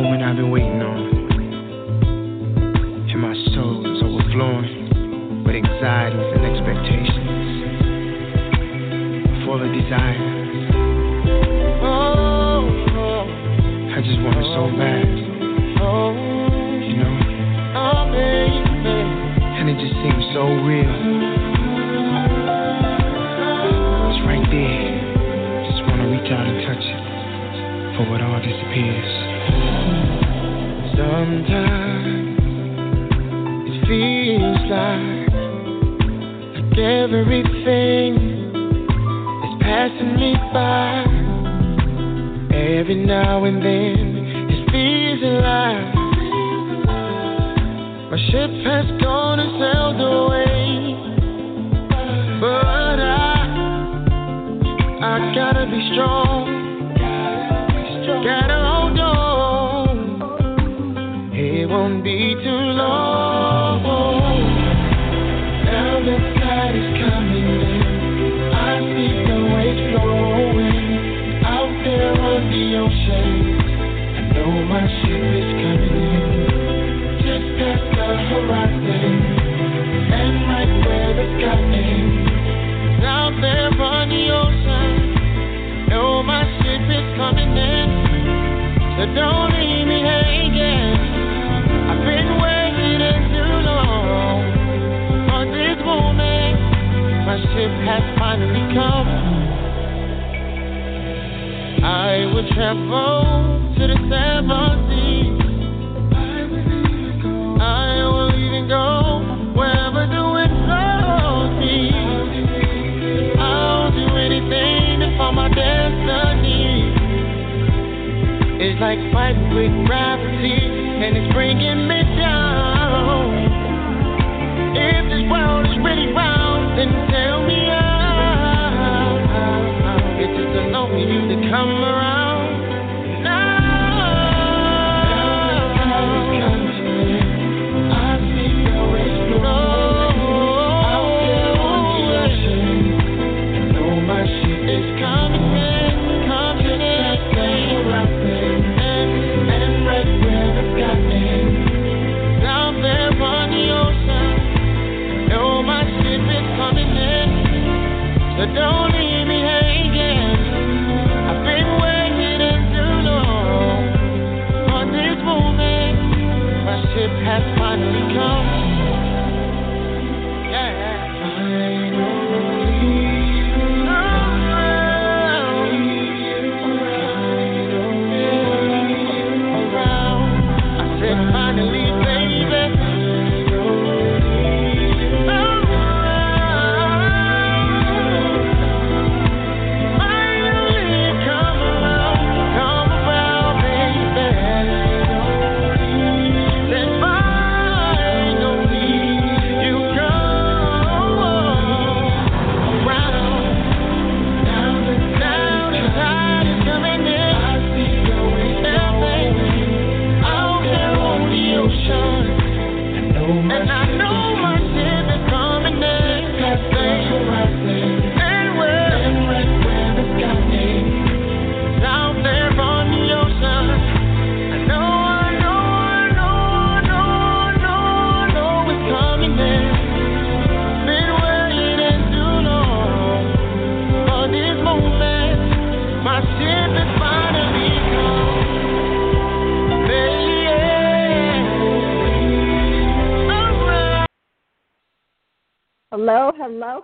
Moment I've been waiting on. And my soul is overflowing with anxieties and expectations. Full of desire. Oh, I just want it so oh, bad. Oh, you know? And it just seems so real. It's right there. Just wanna reach out and touch it. For it all disappears. Sometimes it feels like, like everything is passing me by. Every now and then it feels alive. My ship has gone and sailed away, but I, I gotta be strong. Gotta won't be too long.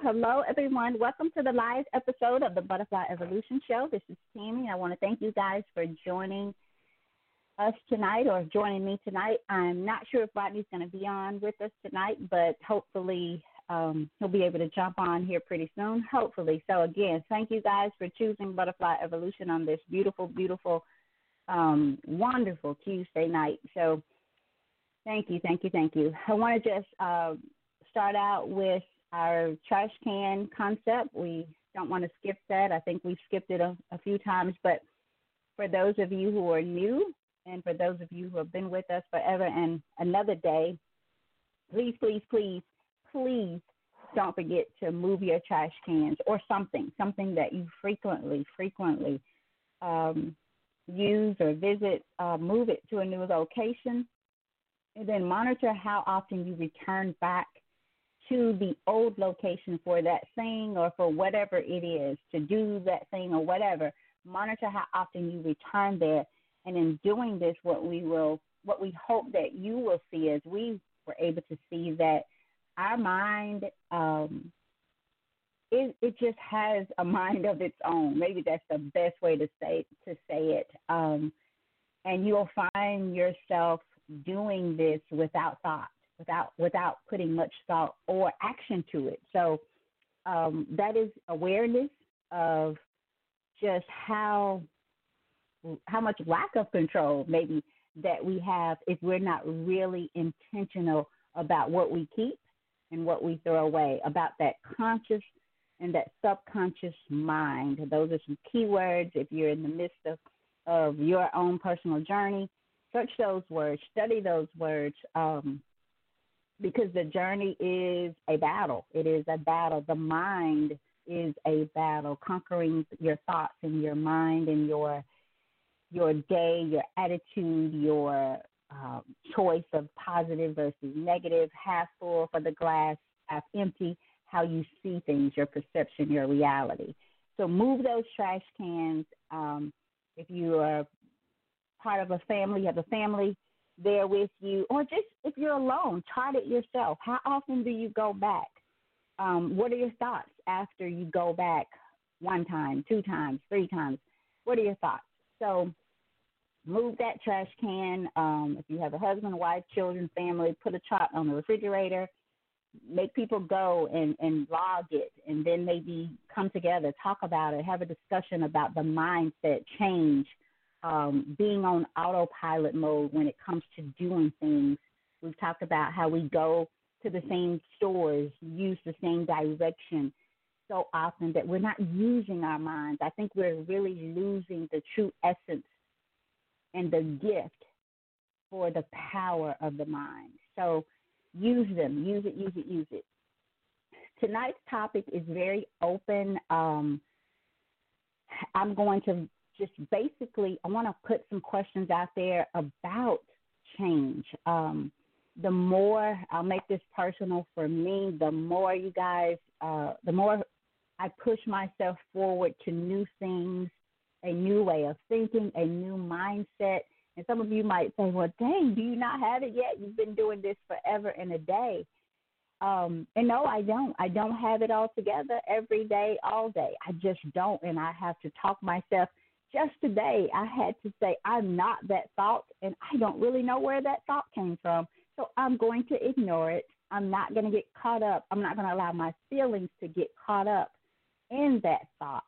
Hello, everyone. Welcome to the live episode of the Butterfly Evolution Show. This is Tammy. I want to thank you guys for joining us tonight or joining me tonight. I'm not sure if Rodney's going to be on with us tonight, but hopefully um, he'll be able to jump on here pretty soon. Hopefully. So again, thank you guys for choosing Butterfly Evolution on this beautiful, beautiful, um, wonderful Tuesday night. So thank you, thank you, thank you. I want to just uh, start out with our trash can concept. We don't want to skip that. I think we've skipped it a, a few times, but for those of you who are new and for those of you who have been with us forever and another day, please, please, please, please don't forget to move your trash cans or something, something that you frequently, frequently um, use or visit. Uh, move it to a new location, and then monitor how often you return back to the old location for that thing or for whatever it is to do that thing or whatever. Monitor how often you return there, and in doing this, what we will, what we hope that you will see is we were able to see that our mind, um, it, it just has a mind of its own. Maybe that's the best way to say to say it. Um, and you'll find yourself doing this without thought without without putting much thought or action to it. So um, that is awareness of just how how much lack of control maybe that we have if we're not really intentional about what we keep and what we throw away, about that conscious and that subconscious mind. Those are some keywords if you're in the midst of, of your own personal journey. Search those words, study those words, um, because the journey is a battle. It is a battle. The mind is a battle, conquering your thoughts and your mind and your your day, your attitude, your um, choice of positive versus negative, half full for the glass, half empty, how you see things, your perception, your reality. So move those trash cans. Um, if you are part of a family, you have a family, there with you, or just if you're alone, chart it yourself. How often do you go back? Um, what are your thoughts after you go back one time, two times, three times? What are your thoughts? So move that trash can. Um, if you have a husband, wife, children, family, put a chart on the refrigerator. Make people go and, and log it, and then maybe come together, talk about it, have a discussion about the mindset change um, being on autopilot mode when it comes to doing things. We've talked about how we go to the same stores, use the same direction so often that we're not using our minds. I think we're really losing the true essence and the gift for the power of the mind. So use them, use it, use it, use it. Tonight's topic is very open. Um, I'm going to just basically, I want to put some questions out there about change. Um, the more I'll make this personal for me, the more you guys, uh, the more I push myself forward to new things, a new way of thinking, a new mindset. And some of you might say, well, dang, do you not have it yet? You've been doing this forever and a day. Um, and no, I don't. I don't have it all together every day, all day. I just don't. And I have to talk myself just today I had to say I'm not that thought and I don't really know where that thought came from. So I'm going to ignore it. I'm not going to get caught up. I'm not going to allow my feelings to get caught up in that thought.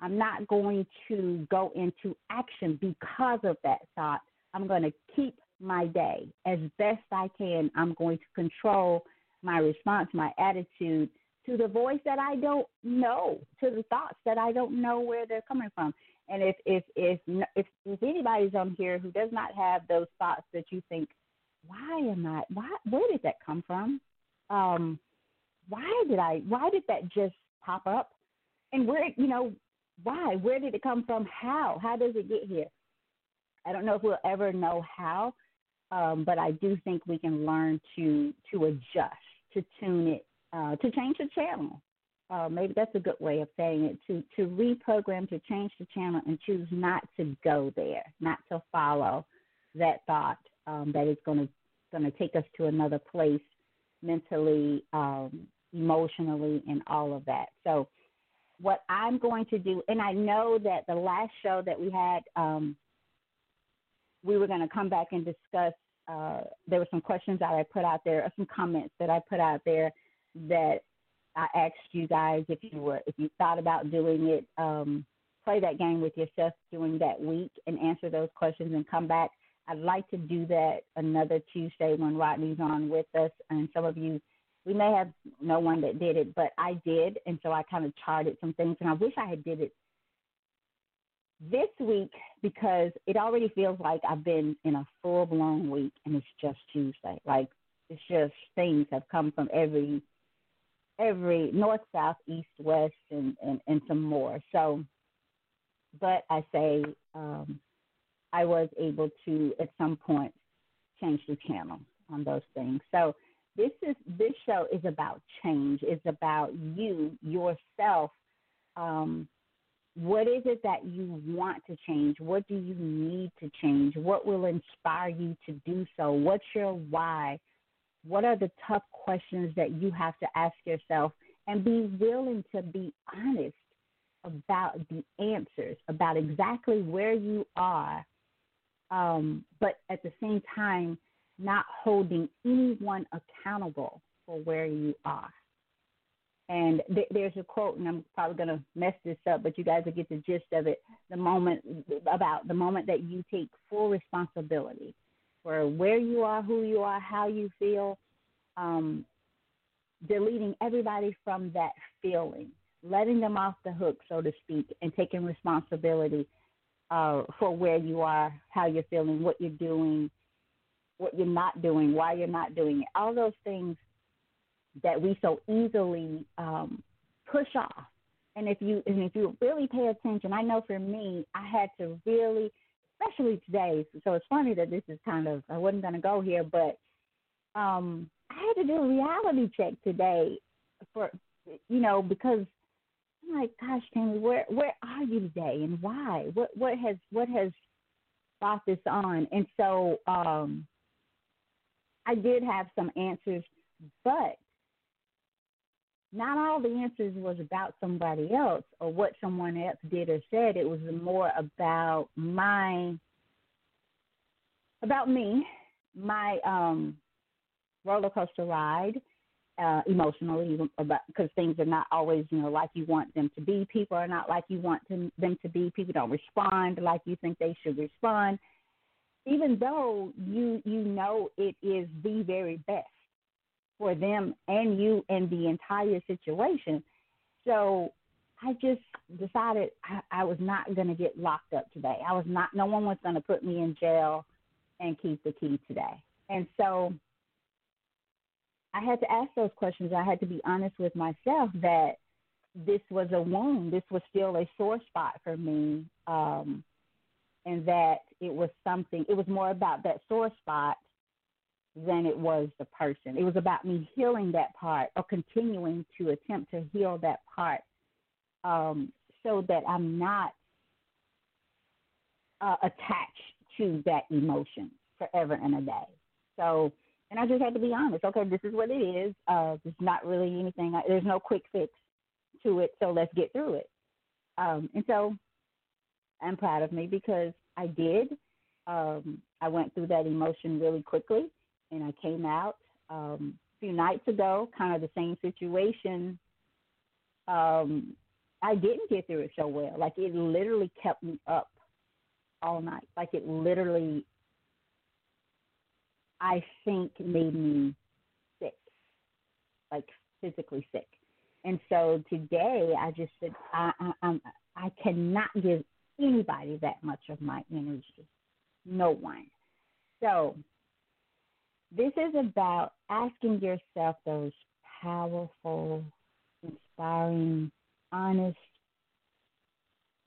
I'm not going to go into action because of that thought. I'm going to keep my day as best I can. I'm going to control my response, my attitude to the voice that I don't know, to the thoughts that I don't know where they're coming from. And if if if if, if anybody's on here who does not have those thoughts that you think, why am I? Why? Where did that come from? Um, why did I? Why did that just pop up? And where? You know, why? Where did it come from? How? How does it get here? I don't know if we'll ever know how, um, but I do think we can learn to to adjust, to tune it, uh, to change the channel uh, maybe that's a good way of saying it, to, to reprogram, to change the channel and choose not to go there, not to follow that thought um, that is going to going to take us to another place mentally, um, emotionally, and all of that. So, what I'm going to do, and I know that the last show that we had, um, we were going to come back and discuss. Uh, there were some questions that I put out there, some comments that I put out there that I asked you guys if you were if you thought about doing it. Um, play that game with yourself during that week and answer those questions and come back. I'd like to do that another Tuesday when Rodney's on with us, and some of you we may have no one that did it, but I did, and so I kind of charted some things, and I wish I had did it this week because it already feels like I've been in a full blown week, and it's just Tuesday. Like it's just things have come from every every north, south, east, west, and and, and some more. So, but I say um, I was able to at some point change the channel on those things. So this is this show is about change. It's about you yourself. Um, what is it that you want to change? What do you need to change? What will inspire you to do so? What's your why? What are the tough questions that you have to ask yourself? And be willing to be honest about the answers, about exactly where you are, um, but at the same time, not holding anyone accountable for where you are. And th- there's a quote, and I'm probably going to mess this up, but you guys will get the gist of it. The moment about the moment that you take full responsibility for where you are, who you are, how you feel, um, deleting everybody from that feeling, letting them off the hook, so to speak, and taking responsibility uh, for where you are, how you're feeling, what you're doing, what you're not doing, why you're not doing it. All those things that we so easily um, push off. And if you and if you really pay attention, I know for me, I had to really, especially today. So it's funny that this is kind of I wasn't going to go here, but um, I had to do a reality check today for you know because I'm like, gosh, Tammy, where where are you today and why? What what has what has brought this on? And so um, I did have some answers, but not all the answers was about somebody else or what someone else did or said. It was more about my about me, my um roller coaster ride, uh, emotionally, about because things are not always you know like you want them to be. People are not like you want them them to be. People don't respond like you think they should respond, even though you you know it is the very best for them and you and the entire situation. So I just decided I, I was not going to get locked up today. I was not, no one was going to put me in jail and keep the key today. And so I had to ask those questions. I had to be honest with myself that this was a wound. This was still a sore spot for me. Um, and that it was something, it was more about that sore spot than it was the person. It was about me healing that part or continuing to attempt to heal that part um, so that I'm not uh, attached to that emotion forever and a day. So, and I just had to be honest. Okay, this is what it is. Uh, it's not really anything. There's no quick fix to it. So let's get through it. Um, and so I'm proud of me because I did. Um, I went through that emotion really quickly and I came out um, a few nights ago, kind of the same situation. Um, I didn't get through it so well. Like it literally kept me up all night. Like it literally, I think, made me sick, like physically sick. And so today, I just said, I, I, I'm, I cannot give anybody that much of my energy. No one. So this is about asking yourself those powerful, inspiring, honest,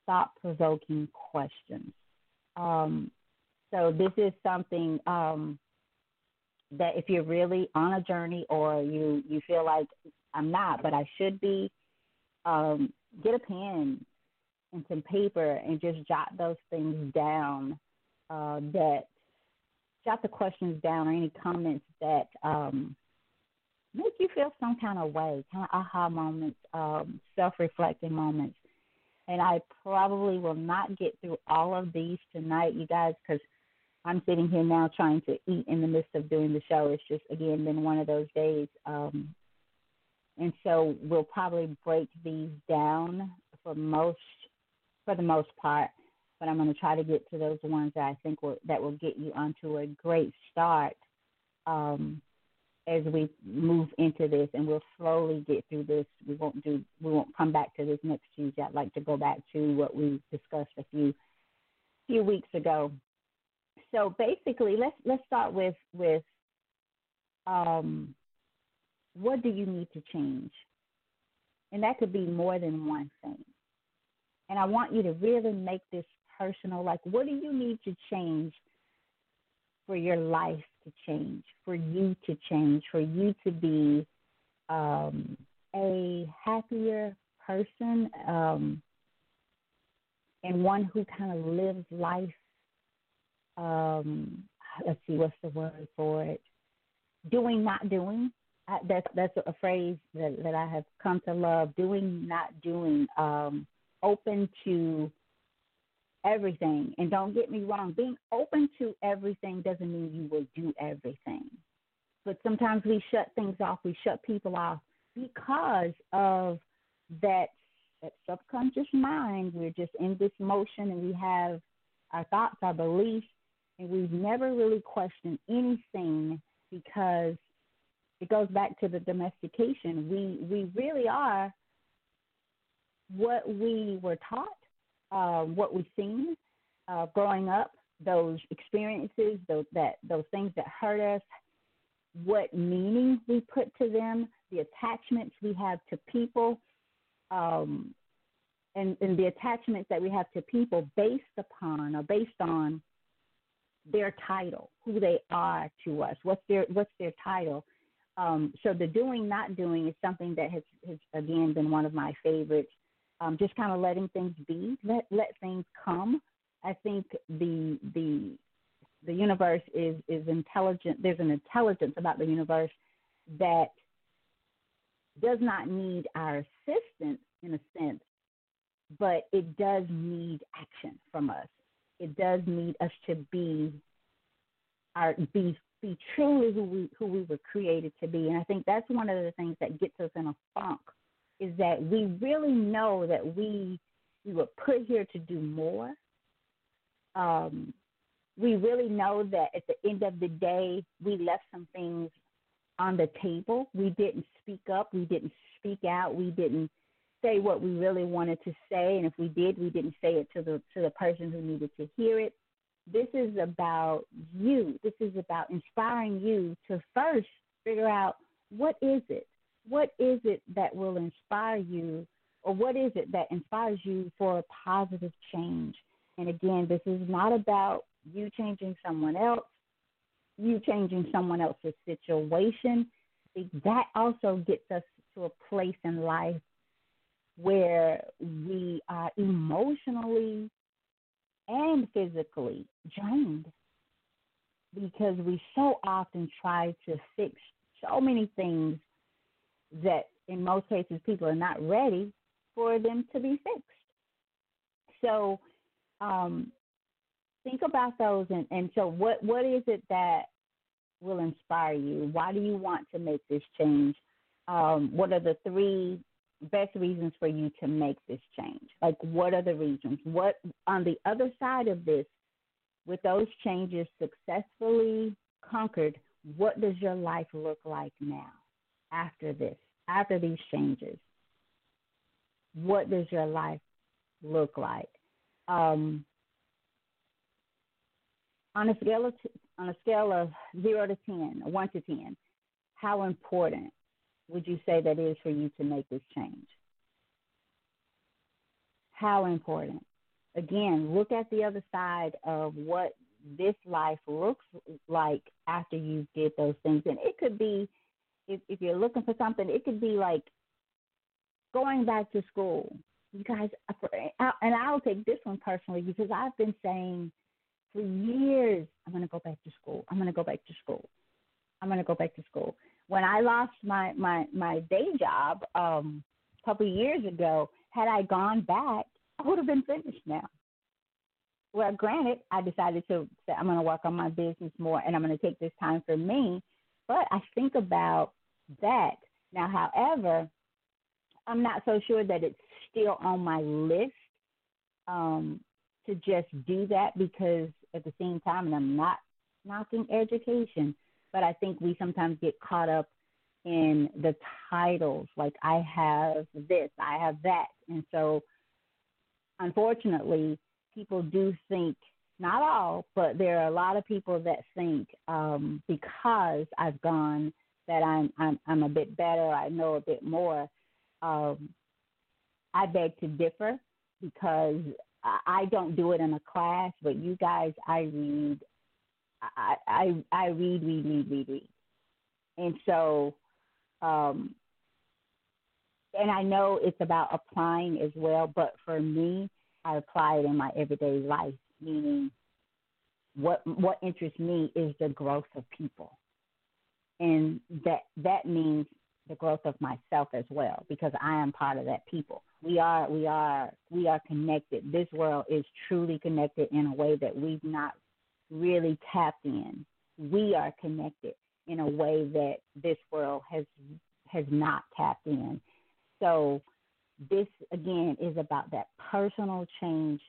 thought provoking questions. Um, so, this is something um, that if you're really on a journey or you, you feel like I'm not, but I should be, um, get a pen and some paper and just jot those things down uh, that jot the questions down or any comments that um, make you feel some kind of way, kind of aha moments, um, self reflecting moments. And I probably will not get through all of these tonight, you guys, because I'm sitting here now trying to eat in the midst of doing the show. It's just again been one of those days. Um, and so we'll probably break these down for most for the most part. But I'm going to try to get to those ones that I think will, that will get you onto a great start um, as we move into this, and we'll slowly get through this. We won't do we won't come back to this next Tuesday. I'd like to go back to what we discussed a few few weeks ago. So basically, let's let's start with with um, what do you need to change? And that could be more than one thing. And I want you to really make this personal. Like, what do you need to change for your life to change, for you to change, for you to be um, a happier person um, and one who kind of lives life? Um, let's see, what's the word for it? Doing, not doing I, that's that's a phrase that that I have come to love. Doing, not doing. Um, open to everything, and don't get me wrong. Being open to everything doesn't mean you will do everything. But sometimes we shut things off. We shut people off because of that that subconscious mind. We're just in this motion, and we have our thoughts, our beliefs, and we've never really questioned anything because it goes back to the domestication. We we really are what we were taught, uh, what we've seen uh, growing up, those experiences, those that those things that hurt us, what meaning we put to them, the attachments we have to people, um, and, and the attachments that we have to people based upon or based on their title, who they are to us, what's their what's their title. Um, so the doing, not doing is something that has, has again been one of my favorites. Um, just kind of letting things be, let let things come. I think the the the universe is is intelligent. There's an intelligence about the universe that does not need our assistance in a sense, but it does need action from us. It does need us to be our be be truly who we who we were created to be. And I think that's one of the things that gets us in a funk is that we really know that we we were put here to do more. Um, we really know that at the end of the day, we left some things on the table. We didn't speak up. We didn't speak out. We didn't say what we really wanted to say, and if we did, we didn't say it to the to the person who needed to hear it. This is about you. This is about inspiring you to first figure out what is it? What is it that will inspire you, or what is it that inspires you for a positive change? And again, this is not about you changing someone else, you changing someone else's situation. That also gets us to a place in life where we are emotionally and physically drained because we so often try to fix so many things that in most cases people are not ready for them to be fixed. So um, think about those and, and so what, what is it that will inspire you? Why do you want to make this change? Um, what are the three best reasons for you to make this change? Like, what are the reasons? What, on the other side of this, with those changes successfully conquered, what does your life look like now after this, after these changes? What does your life look like? Um, on a scale of on a scale of zero to ten, one to ten, how important would you say that is for you to make this change? How important? Again, look at the other side of what this life looks like after you did those things. And it could be, if, if you're looking for something, it could be like going back to school. You guys, and I'll take this one personally because I've been saying for years, I'm going to go back to school. I'm going to go back to school. I'm going to go back to school when I lost my my my day job um, a couple of years ago, had I gone back, I would have been finished now. well, granted, I decided to say I'm going to work on my business more and I'm going to take this time for me. But I think about that. Now, however, I'm not so sure that it's still on my list um, to just do that because at the same time, and I'm not knocking education, but I think we sometimes get caught up in the titles. Like, I have this, I have that. And so, unfortunately, people do think, not all, but there are a lot of people that think um, because I've gone that I'm, I'm I'm a bit better, I know a bit more. Um, I beg to differ because I don't do it in a class, but you guys, I read, I I, I read, read, read, read, read, and so, um, and I know it's about applying as well. But for me, I apply it in my everyday life, meaning what what interests me is the growth of people, and that that means the growth of myself as well because I am part of that people. We are we are we are connected. This world is truly connected in a way that we've not really tapped in. We are connected in a way that this world has has not tapped in. So this again is about that personal change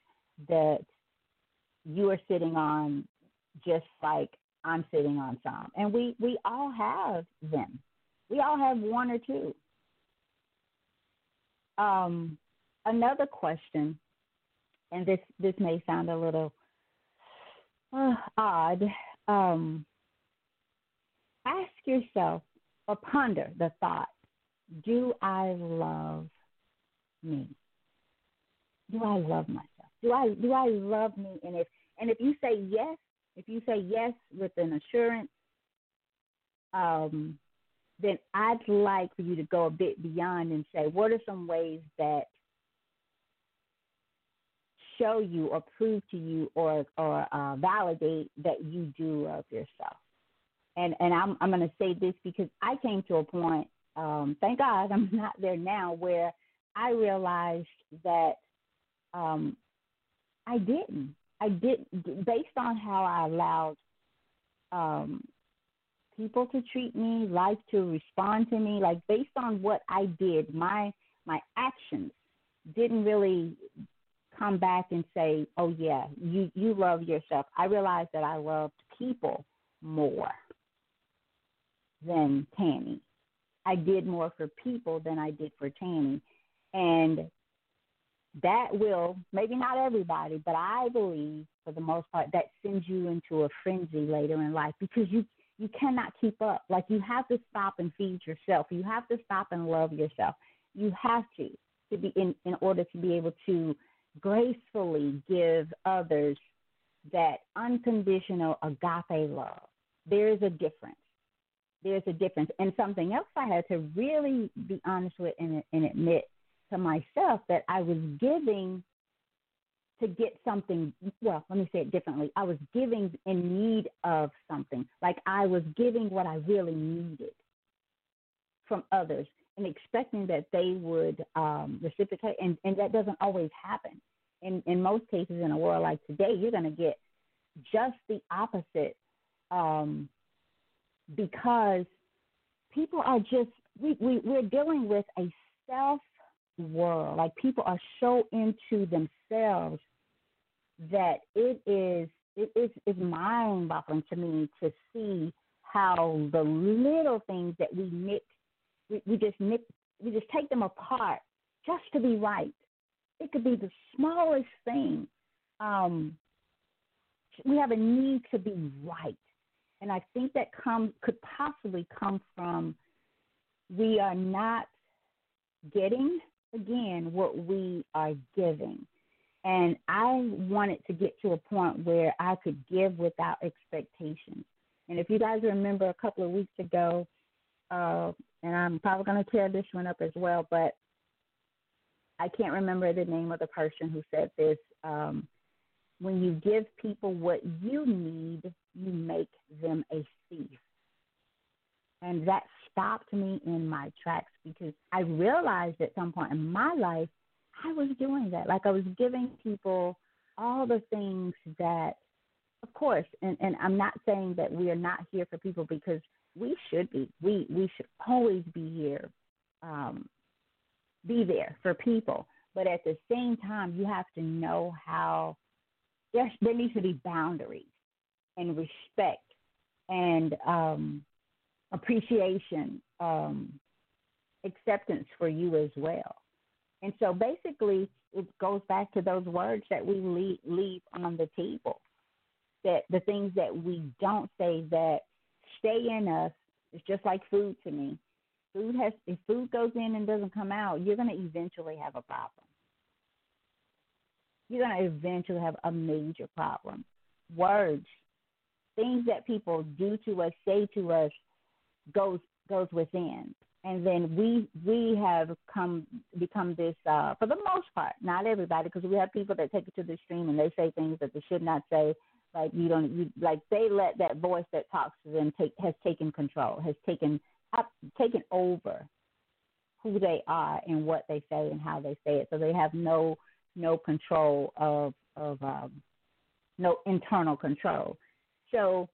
that you are sitting on just like I'm sitting on some. And we, we all have them. We all have one or two. Um, another question, and this, this may sound a little uh, odd. Um, ask yourself or ponder the thought Do I love me? Do I love myself? Do I do I love me? And if and if you say yes, if you say yes with an assurance, um, then I'd like for you to go a bit beyond and say, what are some ways that show you or prove to you or or uh, validate that you do love yourself? And and I'm I'm going to say this because I came to a point. Um, thank God I'm not there now where I realized that um, I didn't. I didn't, based on how I allowed um, people to treat me, life to respond to me, like based on what I did, my my actions didn't really come back and say, "Oh yeah, you you love yourself." I realized that I loved people more than Tammy. I did more for people than I did for Tammy. And that will, maybe not everybody, but I believe for the most part, that sends you into a frenzy later in life because you you cannot keep up. Like you have to stop and feed yourself. You have to stop and love yourself. You have to to be in in order to be able to gracefully give others that unconditional agape love. There is a difference. There's a difference. And something else I had to really be honest with and, and admit to myself that I was giving to get something. Well, let me say it differently. I was giving in need of something, like I was giving what I really needed from others and expecting that they would um, reciprocate. And, and that doesn't always happen. In, in most cases, in a world like today, you're going to get just the opposite um, because people are just, we, we, we're dealing with a self world. Like people are so into themselves that it is it is is mind boggling to me to see how the little things that we nick we, we just nick we just take them apart just to be right. It could be the smallest thing. Um, we have a need to be right, and I think that come could possibly come from we are not getting again what we are giving. And I wanted to get to a point where I could give without expectations. And if you guys remember a couple of weeks ago, uh, and I'm probably going to tear this one up as well, but I can't remember the name of the person who said this. Um, when you give people what you need, you make them a thief. And that stopped me in my tracks because I realized at some point in my life I was doing that. Like I was giving people all the things that, of course, and, and I'm not saying that we are not here for people because we should be. We we should always be here, um, be there for people. But at the same time, you have to know how there there needs to be boundaries and respect and um, appreciation, um, acceptance for you as well. And so basically, it goes back to those words that we leave, leave on the table. That the things that we don't say that stay in us is just like food to me. Food has if food goes in and doesn't come out, you're going to eventually have a problem. You're going to eventually have a major problem. Words, things that people do to us, say to us, goes goes within and then we we have come become this uh, for the most part, not everybody, because we have people that take it to the extreme and they say things that they should not say. Like you don't, you like they let that voice that talks to them take has taken control, has taken up, taken over who they are and what they say and how they say it. So they have no no control of of um, no internal control. So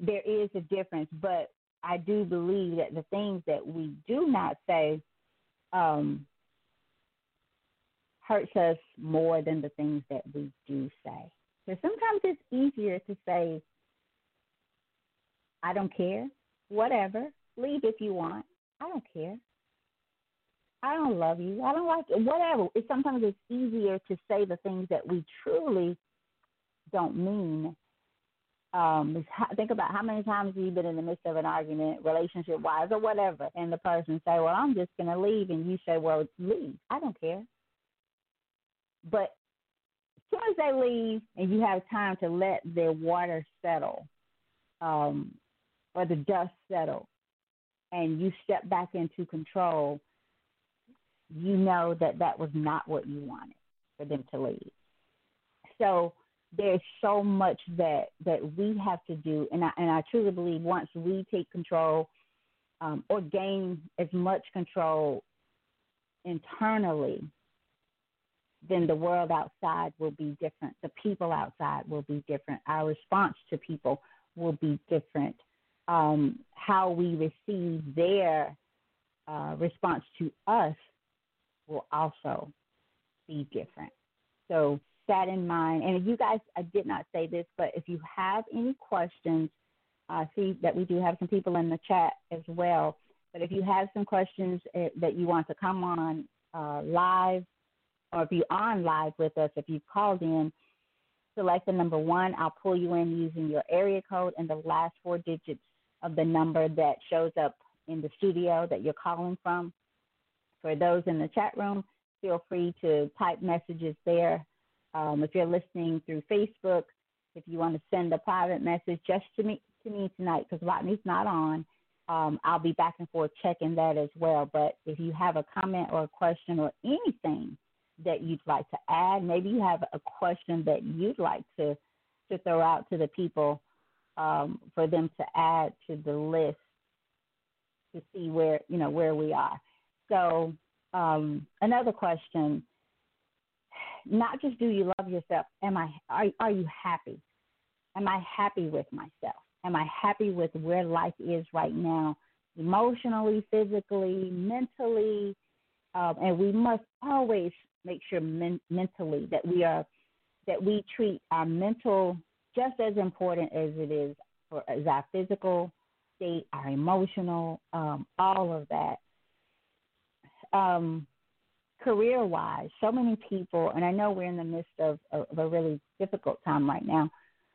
there is a difference, but I do believe that the things that we do not say um, hurts us more than the things that we do say. Because sometimes it's easier to say, I don't care, whatever, leave if you want. I don't care. I don't love you. I don't like it. Whatever. It's sometimes it's easier to say the things that we truly don't mean um, think about how many times you've been in the midst of an argument, relationship wise or whatever, and the person say, "Well, I'm just going to leave," and you say, "Well, leave. I don't care." But as soon as they leave, and you have time to let their water settle, um, or the dust settle, and you step back into control, you know that that was not what you wanted for them to leave. So there's so much that that we have to do, and I and I truly believe once we take control um, or gain as much control internally, then the world outside will be different. The people outside will be different. Our response to people will be different. Um, how we receive their uh, response to us will also be different. So that in mind. And if you guys, I did not say this, but if you have any questions, uh, see that we do have some people in the chat as well. But if you have some questions uh, that you want to come on uh, live, or if you're on live with us, if you've called in, select the number one. I'll pull you in using your area code and the last four digits of the number that shows up in the studio that you're calling from. For those in the chat room, feel free to type messages there um, if you're listening through Facebook, if you want to send a private message just to me to me tonight, because Rodney's not on, um, I'll be back and forth checking that as well. But if you have a comment or a question or anything that you'd like to add, maybe you have a question that you'd like to to throw out to the people um, for them to add to the list to see where you know where we are. So um, another question not just do you love yourself, am I are, are you happy? Am I happy with myself? Am I happy with where life is right now, emotionally, physically, mentally? Um, and we must always make sure men- mentally that we are that we treat our mental just as important as it is for as our physical state, our emotional, um, all of that. Um, career wise, so many people, and I know we're in the midst of, of a really difficult time right now,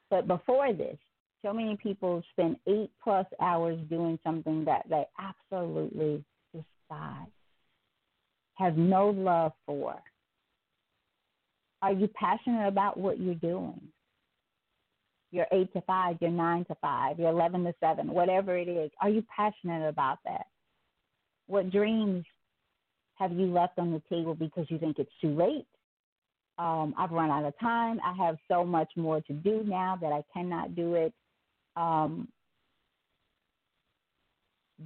but before this, so many people spend eight plus hours doing something that they absolutely despise, have no love for. Are you passionate about what you're doing? You're eight to five, you're nine to five, you're 11 to seven, whatever it is. Are you passionate about that? What dreams have you left on the table because you think it's too late? Um, I've run out of time. I have so much more to do now that I cannot do it. Um,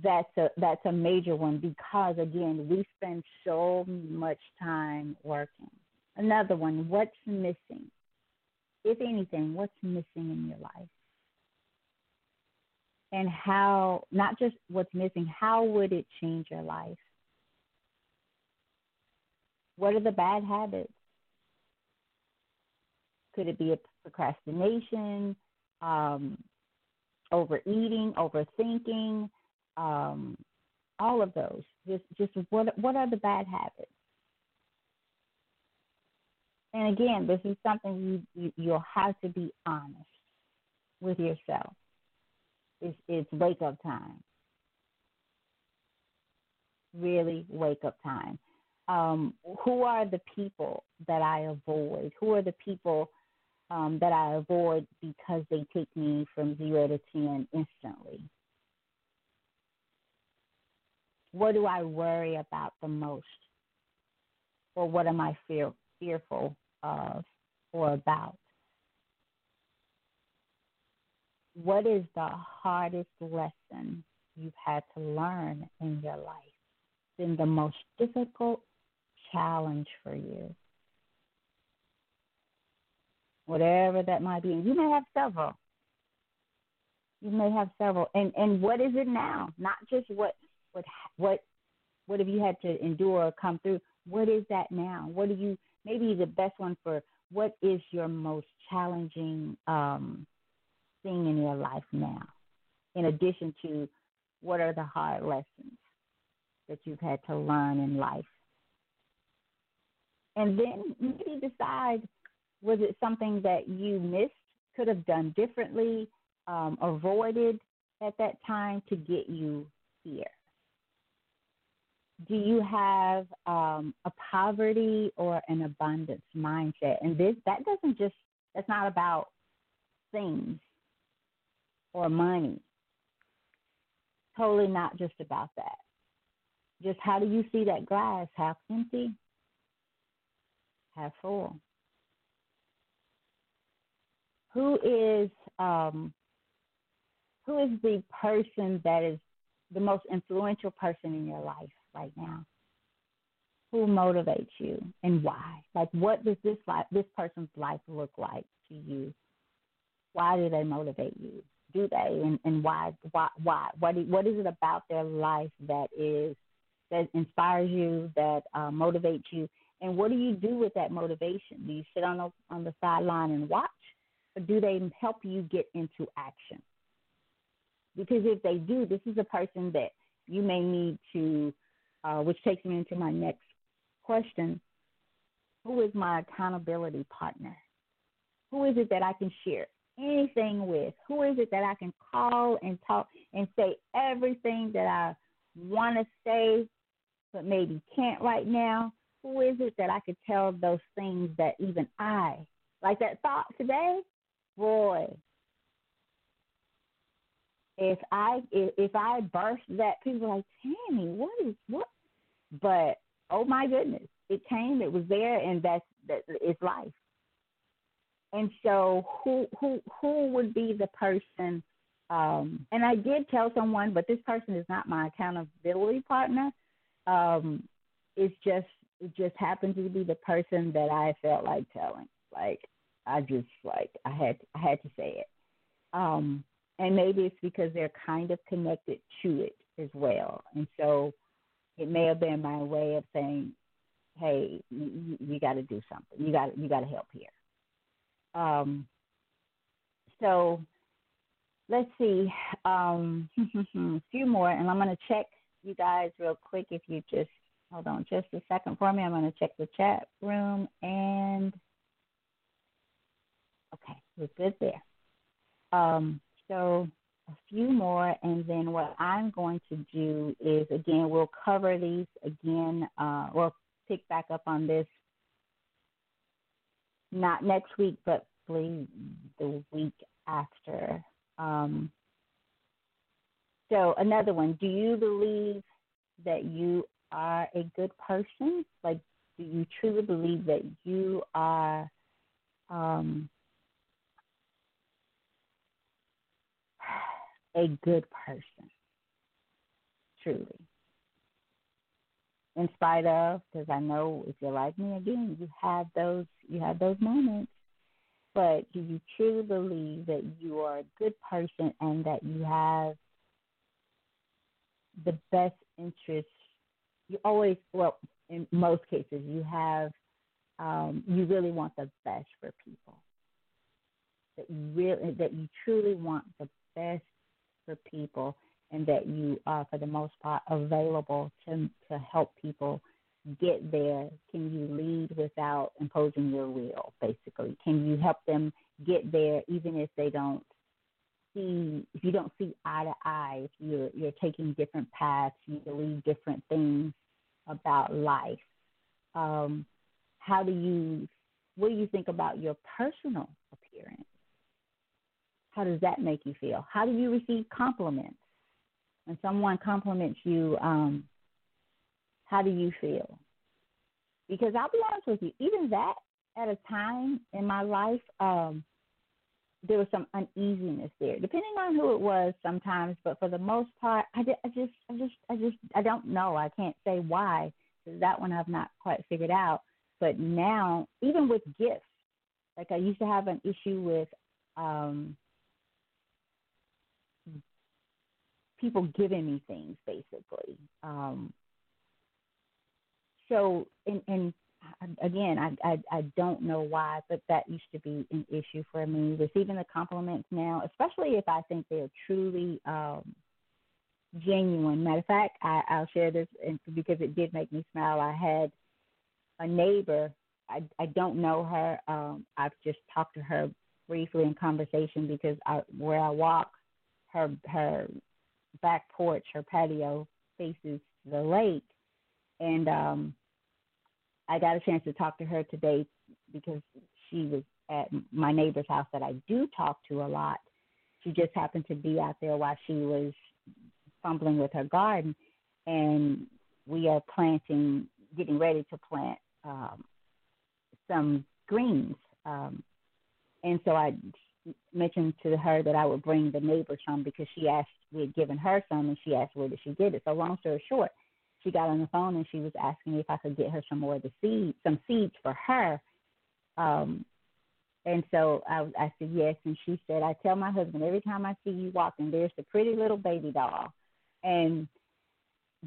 that's a that's a major one because again we spend so much time working Another one, what's missing? If anything, what's missing in your life? And how, not just what's missing, how would it change your life? What are the bad habits? Could it be a procrastination, um, overeating, overthinking, um, all of those? Just, just what, what are the bad habits? And again, this is something you, you you'll have to be honest with yourself. It's, it's wake up time. Really wake up time. Um, who are the people that I avoid? Who are the people um, that I avoid because they take me from zero to 10 instantly? What do I worry about the most? Or what am I fear, fearful of or about? What is the hardest lesson you've had to learn in your life? Been the most difficult challenge for you? Whatever that might be. You may have several. You may have several. And and what is it now? Not just what what what what have you had to endure or come through? What is that now? What do you maybe the best one for what is your most challenging um, thing in your life now? In addition to what are the hard lessons that you've had to learn in life? And then maybe decide was it something that you missed, could have done differently, um, avoided at that time to get you here? do you have um, a poverty or an abundance mindset? And this that doesn't just that's not about things or money. Totally not just about that. Just how do you see that glass half empty, half full? Who is um, who is the person that is the most influential person in your life? right now? Who motivates you and why? Like, what does this life, this person's life look like to you? Why do they motivate you? Do they, and, and why? Why? Why? What? What is it about their life that is that inspires you, that uh, motivates you, and what do you do with that motivation? Do you sit on the on the sideline and watch, or do they help you get into action? Because if they do, this is a person that you may need to uh, which takes me into my next question. Who is my accountability partner? Who is it that I can share anything with? Who is it that I can call and talk and say everything that I want to say, but maybe can't right now? Who is it that I could tell those things that even I, like that thought today, boy, if I if, I burst that, people like, Tammy, what is what? But oh my goodness, it came, it was there, and that's life. And so, who who who would be the person? Um, and I did tell someone, but this person is not my accountability partner. Um, it's just it just happened to be the person that I felt like telling. Like I just like I had I had to say it. Um, and maybe it's because they're kind of connected to it as well. And so it may have been my way of saying, "Hey, you, you got to do something. You got you got to help here." Um, so let's see, um, a few more, and I'm going to check you guys real quick. If you just hold on just a second for me, I'm going to check the chat room and okay, we're good there. Um, so a few more, and then what I'm going to do is again we'll cover these again. Uh, we'll pick back up on this not next week, but please the week after. Um, so another one. Do you believe that you are a good person? Like, do you truly believe that you are um, a good person, truly. in spite of, because I know if you're like me again, you have those you have those moments. But do you truly believe that you are a good person and that you have the best interest? You always, well, in most cases, you have, um, you really want the best for people. That you really, that you truly want the best for people, and that you are, for the most part, available to to help people get there? Can you lead without imposing your will, basically? Can you help them get there even if they don't see if you don't see eye to eye, if you're you're taking different paths, you believe different things about life. Um, how do you what do you think about your personal appearance? How does that make you feel? How do you receive compliments? When someone compliments you, um, how do you feel? Because I'll be honest with you, even that at a time in my life, um, there was some uneasiness there, depending on who it was sometimes. But for the most part, I, just, I just, I just, I just, I don't know. I can't say why. That one I've not quite figured out. But now, even with gifts, like I used to have an issue with um, people giving me things, basically. Um, so and and again I, I i don't know why but that used to be an issue for me receiving the compliments now especially if i think they're truly um genuine. Matter of fact i i'll share this because it did make me smile i had a neighbor i i don't know her um i've just talked to her briefly in conversation because i where i walk her her back porch her patio faces the lake and um I got a chance to talk to her today because she was at my neighbor's house that I do talk to a lot. She just happened to be out there while she was fumbling with her garden, and we are planting, getting ready to plant um, some greens. Um, and so I mentioned to her that I would bring the neighbor some because she asked, we had given her some, and she asked where did she get it. So long story short, she got on the phone and she was asking me if I could get her some more of the seeds, some seeds for her. Um, and so I, I said yes, and she said, I tell my husband every time I see you walking, there's the pretty little baby doll, and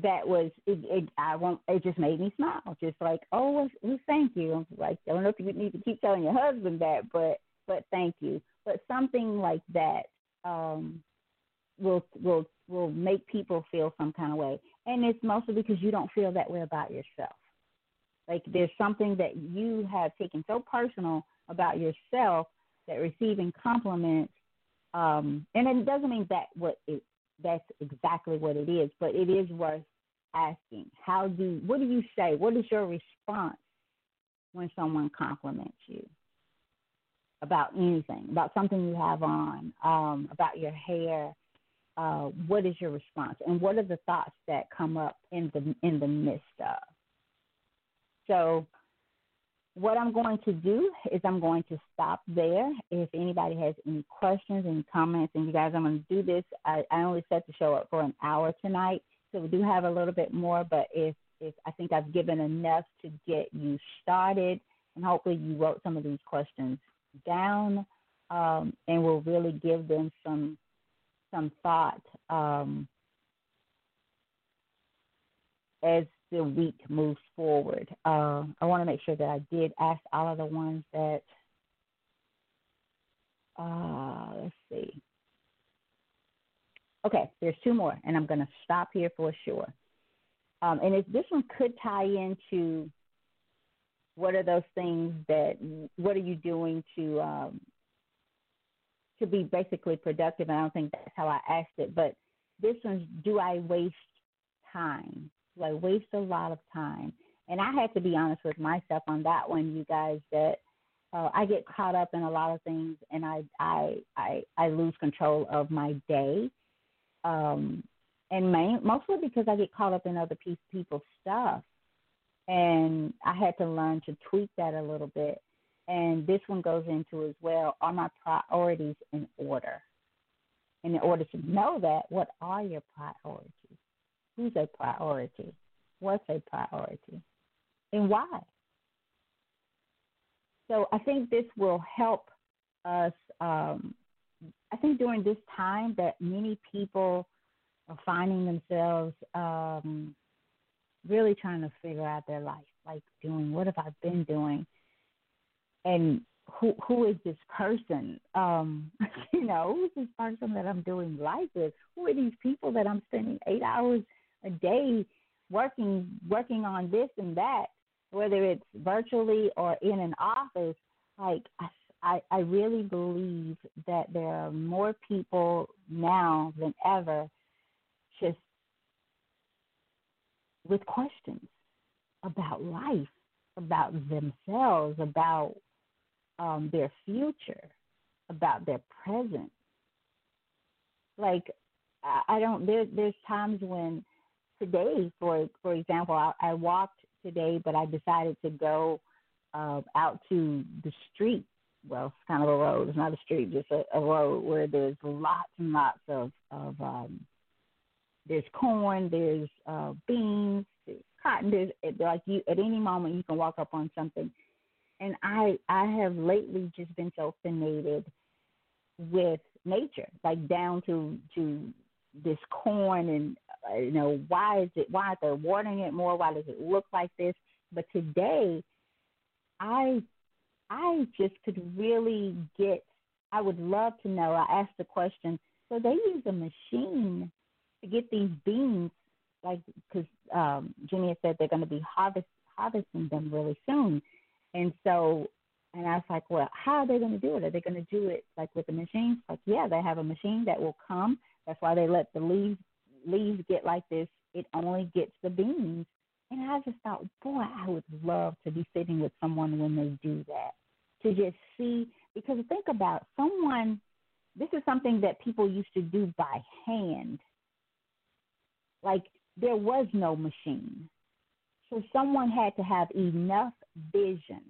that was it, it I won't it just made me smile, just like oh well, thank you. Like I don't know if you need to keep telling your husband that, but but thank you. But something like that um, will will will make people feel some kind of way and it's mostly because you don't feel that way about yourself. Like there's something that you have taken so personal about yourself that receiving compliments, um, and it doesn't mean that what it that's exactly what it is, but it is worth asking. How do what do you say? What is your response when someone compliments you about anything, about something you have on, um, about your hair, uh, what is your response? And what are the thoughts that come up in the in the midst of? So what i'm going to do is i'm going to stop there. If anybody has any questions any comments and you guys i'm going to do this. I, I only set the show up for an hour tonight so we do have a little bit more but if if i think i've given enough to get you started and hopefully you wrote some of these questions down um, and we'll really give them some some thought um, as the week moves forward. Uh, I want to make sure that I did ask all of the ones that. Uh, let's see. Okay, there's two more, and I'm going to stop here for sure. Um, and this one could tie into what are those things that what are you doing to um, to be basically productive. And I don't think that's how I asked it. But this one's do I waste time? Do I waste a lot of time? And I had to be honest with myself on that one, you guys, that uh, I get caught up in a lot of things and I I I, I lose control of my day. Um, and main, mostly because I get caught up in other pe- people's stuff. And I had to learn to tweak that a little bit and this one goes into as well are my priorities in order? And in order to know that, what are your priorities? Who's a priority? what's a priority and why. So I think this will help us. Um, I think during this time that many people are finding themselves um, really trying to figure out their life, like doing what have I been doing, and who who is this person? Um, you know, who is this person that I'm doing life with? Who are these people that I'm spending eight hours a day working working on this and that, whether it's virtually or in an office? Like I, I, I really believe that there are more people now than ever just with questions about life, about themselves, about um, their future, about their present. Like I, I don't. There, there's times when today, for for example, I, I walked today, but I decided to go uh, out to the street. Well, it's kind of a road. It's not a street, just a, a road where there's lots and lots of of um, there's corn, there's uh, beans, there's cotton. There's like you at any moment you can walk up on something, and I I have lately just been so fascinated with nature, like down to to this corn and uh, you know why is it why are they watering it more? Why does it look like this? But today, I I just could really get. I would love to know. I asked the question. So they use a machine to get these beans, like because um, had said they're going to be harvest harvesting them really soon, and so. And I was like, well, how are they going to do it? Are they going to do it like with the machines? Like, yeah, they have a machine that will come. That's why they let the leaves leaves get like this. It only gets the beans. And I just thought, boy, I would love to be sitting with someone when they do that. To just see, because think about someone, this is something that people used to do by hand like there was no machine. So someone had to have enough vision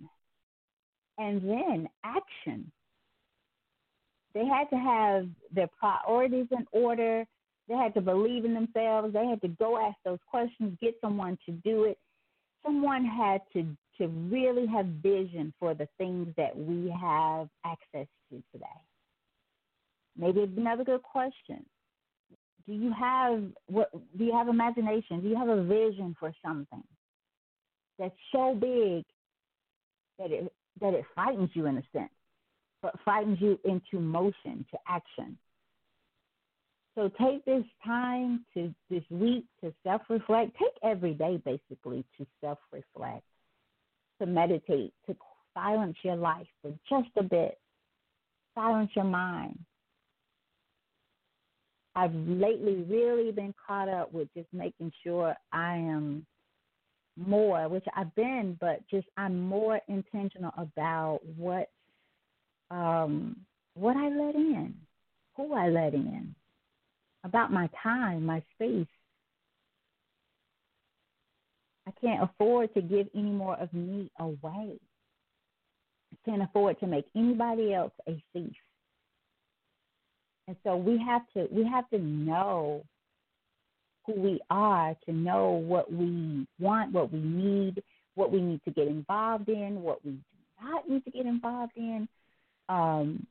and then action. They had to have their priorities in order. They had to believe in themselves. They had to go ask those questions, get someone to do it. Someone had to, to really have vision for the things that we have access to today. Maybe another good question do you have what do you have imagination do you have a vision for something that's so big that it that it frightens you in a sense but frightens you into motion to action. So take this time to this week to self reflect take every day basically to self reflect to meditate to silence your life for just a bit. Silence your mind. I've lately really been caught up with just making sure I am more, which I've been, but just I'm more intentional about what um, what I let in, who I let in, about my time, my space. I can't afford to give any more of me away. I can't afford to make anybody else a thief. And so we have to we have to know who we are to know what we want, what we need, what we need to get involved in, what we do not need to get involved in. Um,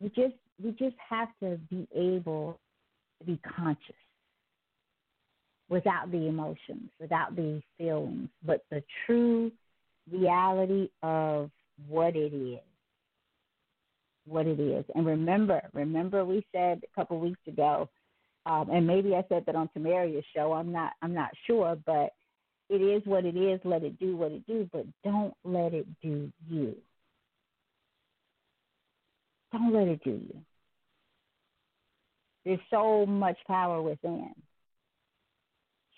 we just we just have to be able to be conscious without the emotions, without the feelings, but the true reality of what it is what it is. And remember, remember we said a couple weeks ago, um, and maybe I said that on Tamaria's show. I'm not I'm not sure, but it is what it is. Let it do what it do, but don't let it do you. Don't let it do you. There's so much power within.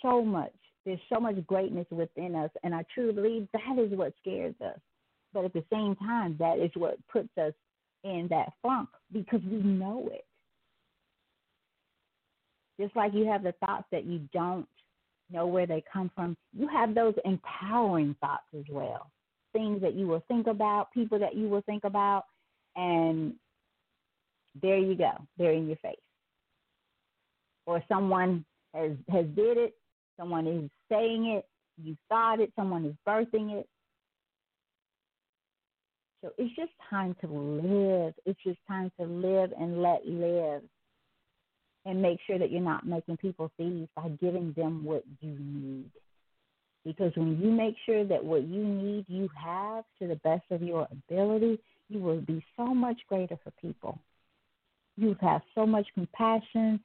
So much. There's so much greatness within us, and I truly believe that is what scares us. But at the same time, that is what puts us in that funk because we know it. Just like you have the thoughts that you don't know where they come from, you have those empowering thoughts as well. Things that you will think about, people that you will think about, and there you go. They're in your face. Or someone has has did it Someone is saying it. You thought it. Someone is birthing it. So it's just time to live. It's just time to live and let live. And make sure that you're not making people thieves by giving them what you need. Because when you make sure that what you need you have to the best of your ability, you will be so much greater for people. You have so much compassion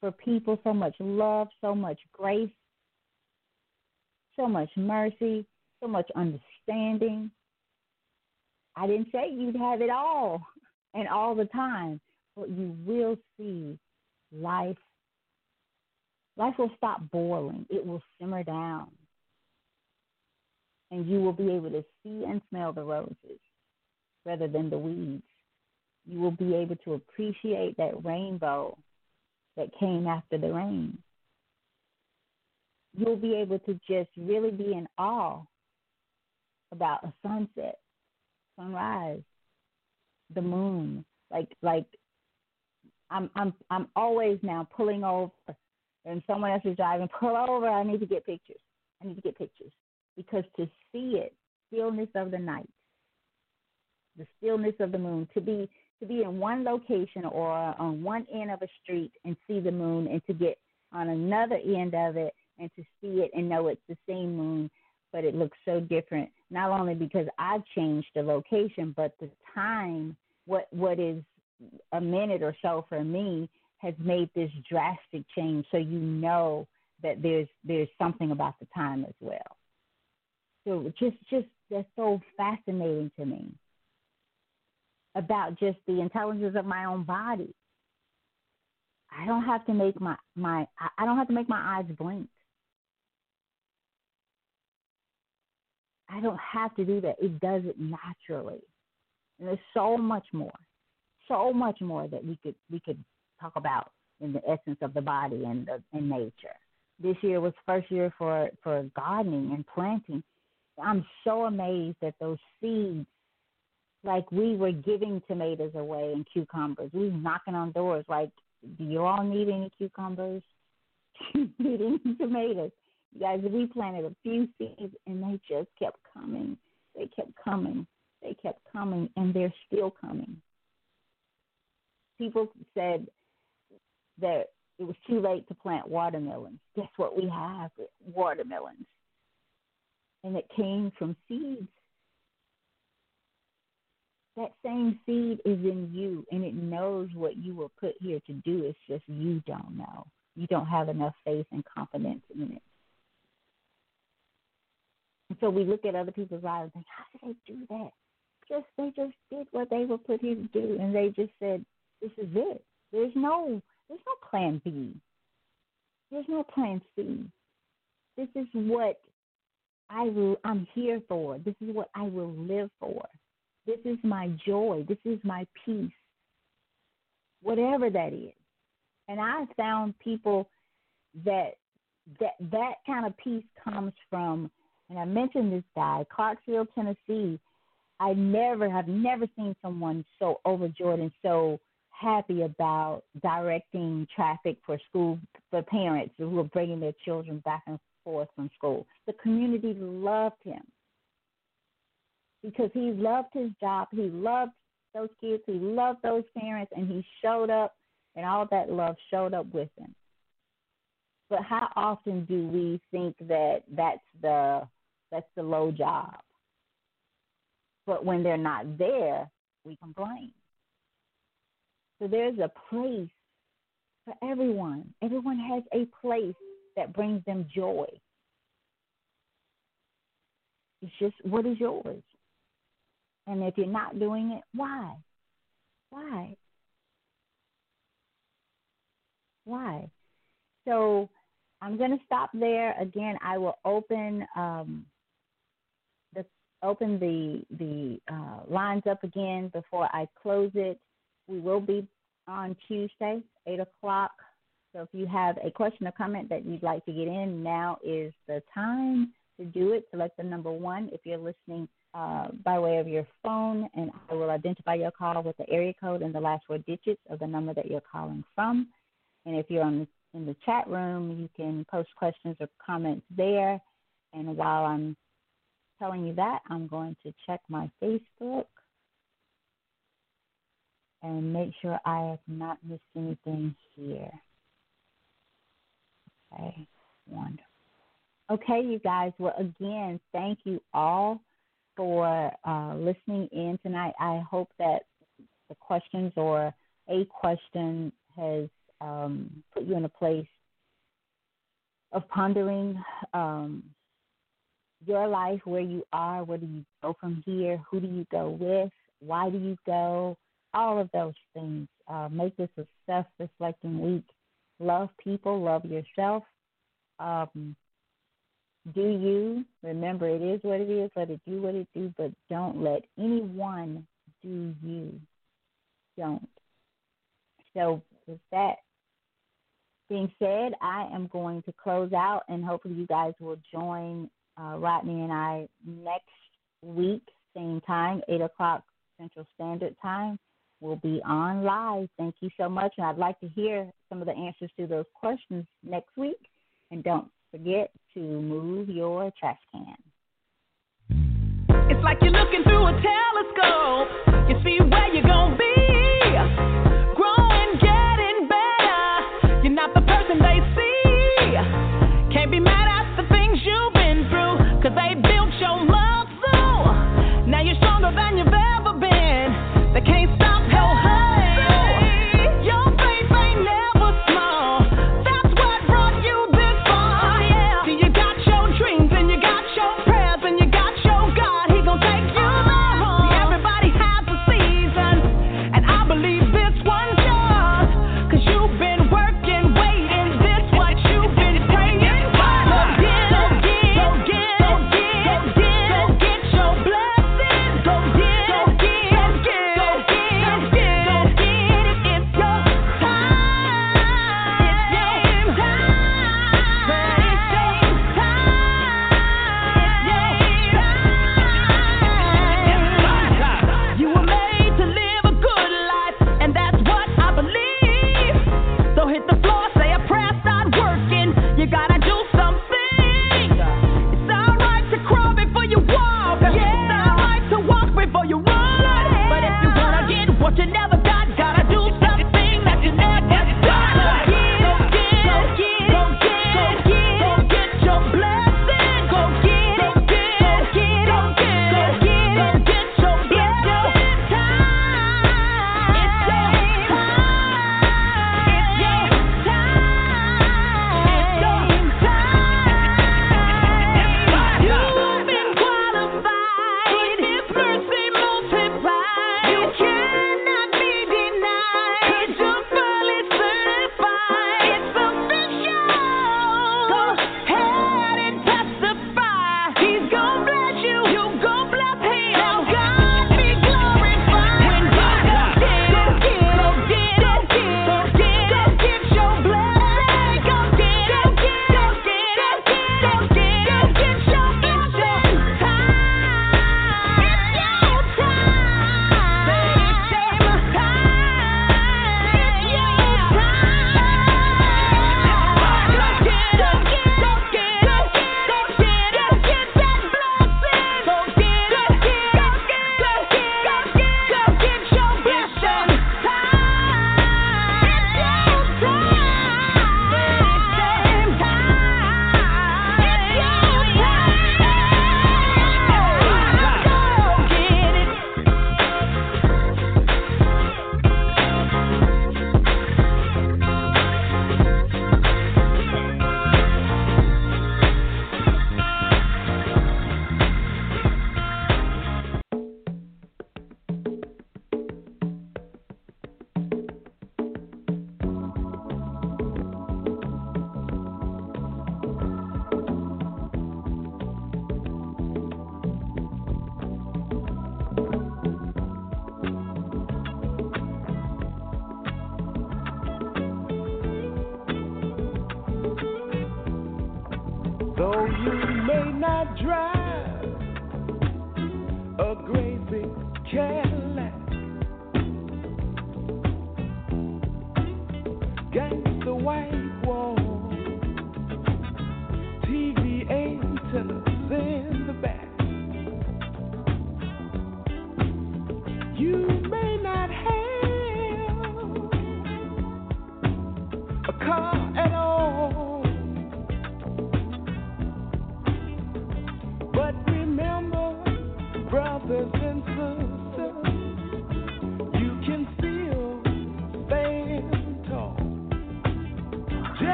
for people, so much love, so much grace, so much mercy, so much understanding. I didn't say you'd have it all and all the time, but you will see life. Life will stop boiling, it will simmer down. And you will be able to see and smell the roses rather than the weeds. You will be able to appreciate that rainbow that came after the rain. You'll be able to just really be in awe about a sunset, sunrise, the moon. Like like I'm I'm I'm always now pulling over and someone else is driving, pull over, I need to get pictures. I need to get pictures. Because to see it, stillness of the night, the stillness of the moon, to be to be in one location or on one end of a street and see the moon and to get on another end of it and to see it and know it's the same moon but it looks so different not only because I've changed the location but the time what what is a minute or so for me has made this drastic change so you know that there's there's something about the time as well so just just that's so fascinating to me about just the intelligence of my own body. I don't have to make my my I don't have to make my eyes blink. I don't have to do that. It does it naturally. And there's so much more. So much more that we could we could talk about in the essence of the body and the and nature. This year was first year for for gardening and planting. I'm so amazed that those seeds like we were giving tomatoes away and cucumbers. We were knocking on doors like, do you all need any cucumbers? need any tomatoes? You guys, we planted a few seeds and they just kept coming. They kept coming. They kept coming and they're still coming. People said that it was too late to plant watermelons. Guess what we have? Watermelons. And it came from seeds that same seed is in you and it knows what you were put here to do. It's just you don't know. You don't have enough faith and confidence in it. And so we look at other people's lives and think, how did they do that? Just they just did what they were put here to do and they just said, This is it. There's no there's no plan B. There's no plan C. This is what I will I'm here for. This is what I will live for. This is my joy. This is my peace. Whatever that is. And I found people that that that kind of peace comes from and I mentioned this guy, Clarksville, Tennessee. I never have never seen someone so overjoyed and so happy about directing traffic for school for parents who are bringing their children back and forth from school. The community loved him because he loved his job. He loved those kids. He loved those parents, and he showed up, and all that love showed up with him. But how often do we think that that's the that's the low job? But when they're not there, we complain. So there's a place for everyone. Everyone has a place that brings them joy. It's just what is yours? And if you're not doing it, why? Why? Why? So I'm going to stop there. Again, I will open um, the open the the uh, lines up again before I close it. We will be on Tuesday, eight o'clock. So if you have a question or comment that you'd like to get in, now is the time to do it. Select the number one if you're listening uh, by way of your phone, and I will identify your call with the area code and the last four digits of the number that you're calling from. And if you're on in the chat room. You can post questions or comments there. And while I'm telling you that, I'm going to check my Facebook and make sure I have not missed anything here. Okay, wonderful. Okay, you guys. Well, again, thank you all for uh, listening in tonight. I hope that the questions or a question has um, put you in a place of pondering um, your life, where you are, where do you go from here, who do you go with, why do you go, all of those things. Uh, make this a self reflecting week. Love people, love yourself. Um, do you remember it is what it is, let it do what it do, but don't let anyone do you. Don't. So with that being said, I am going to close out and hopefully you guys will join uh, Rodney and I next week, same time, eight o'clock Central Standard Time. We'll be on live. Thank you so much. And I'd like to hear some of the answers to those questions next week. And don't forget to move your trash can. It's like you're looking through a telescope. You see where you're going to be.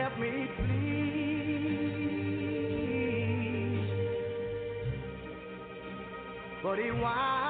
help me, please. But he why?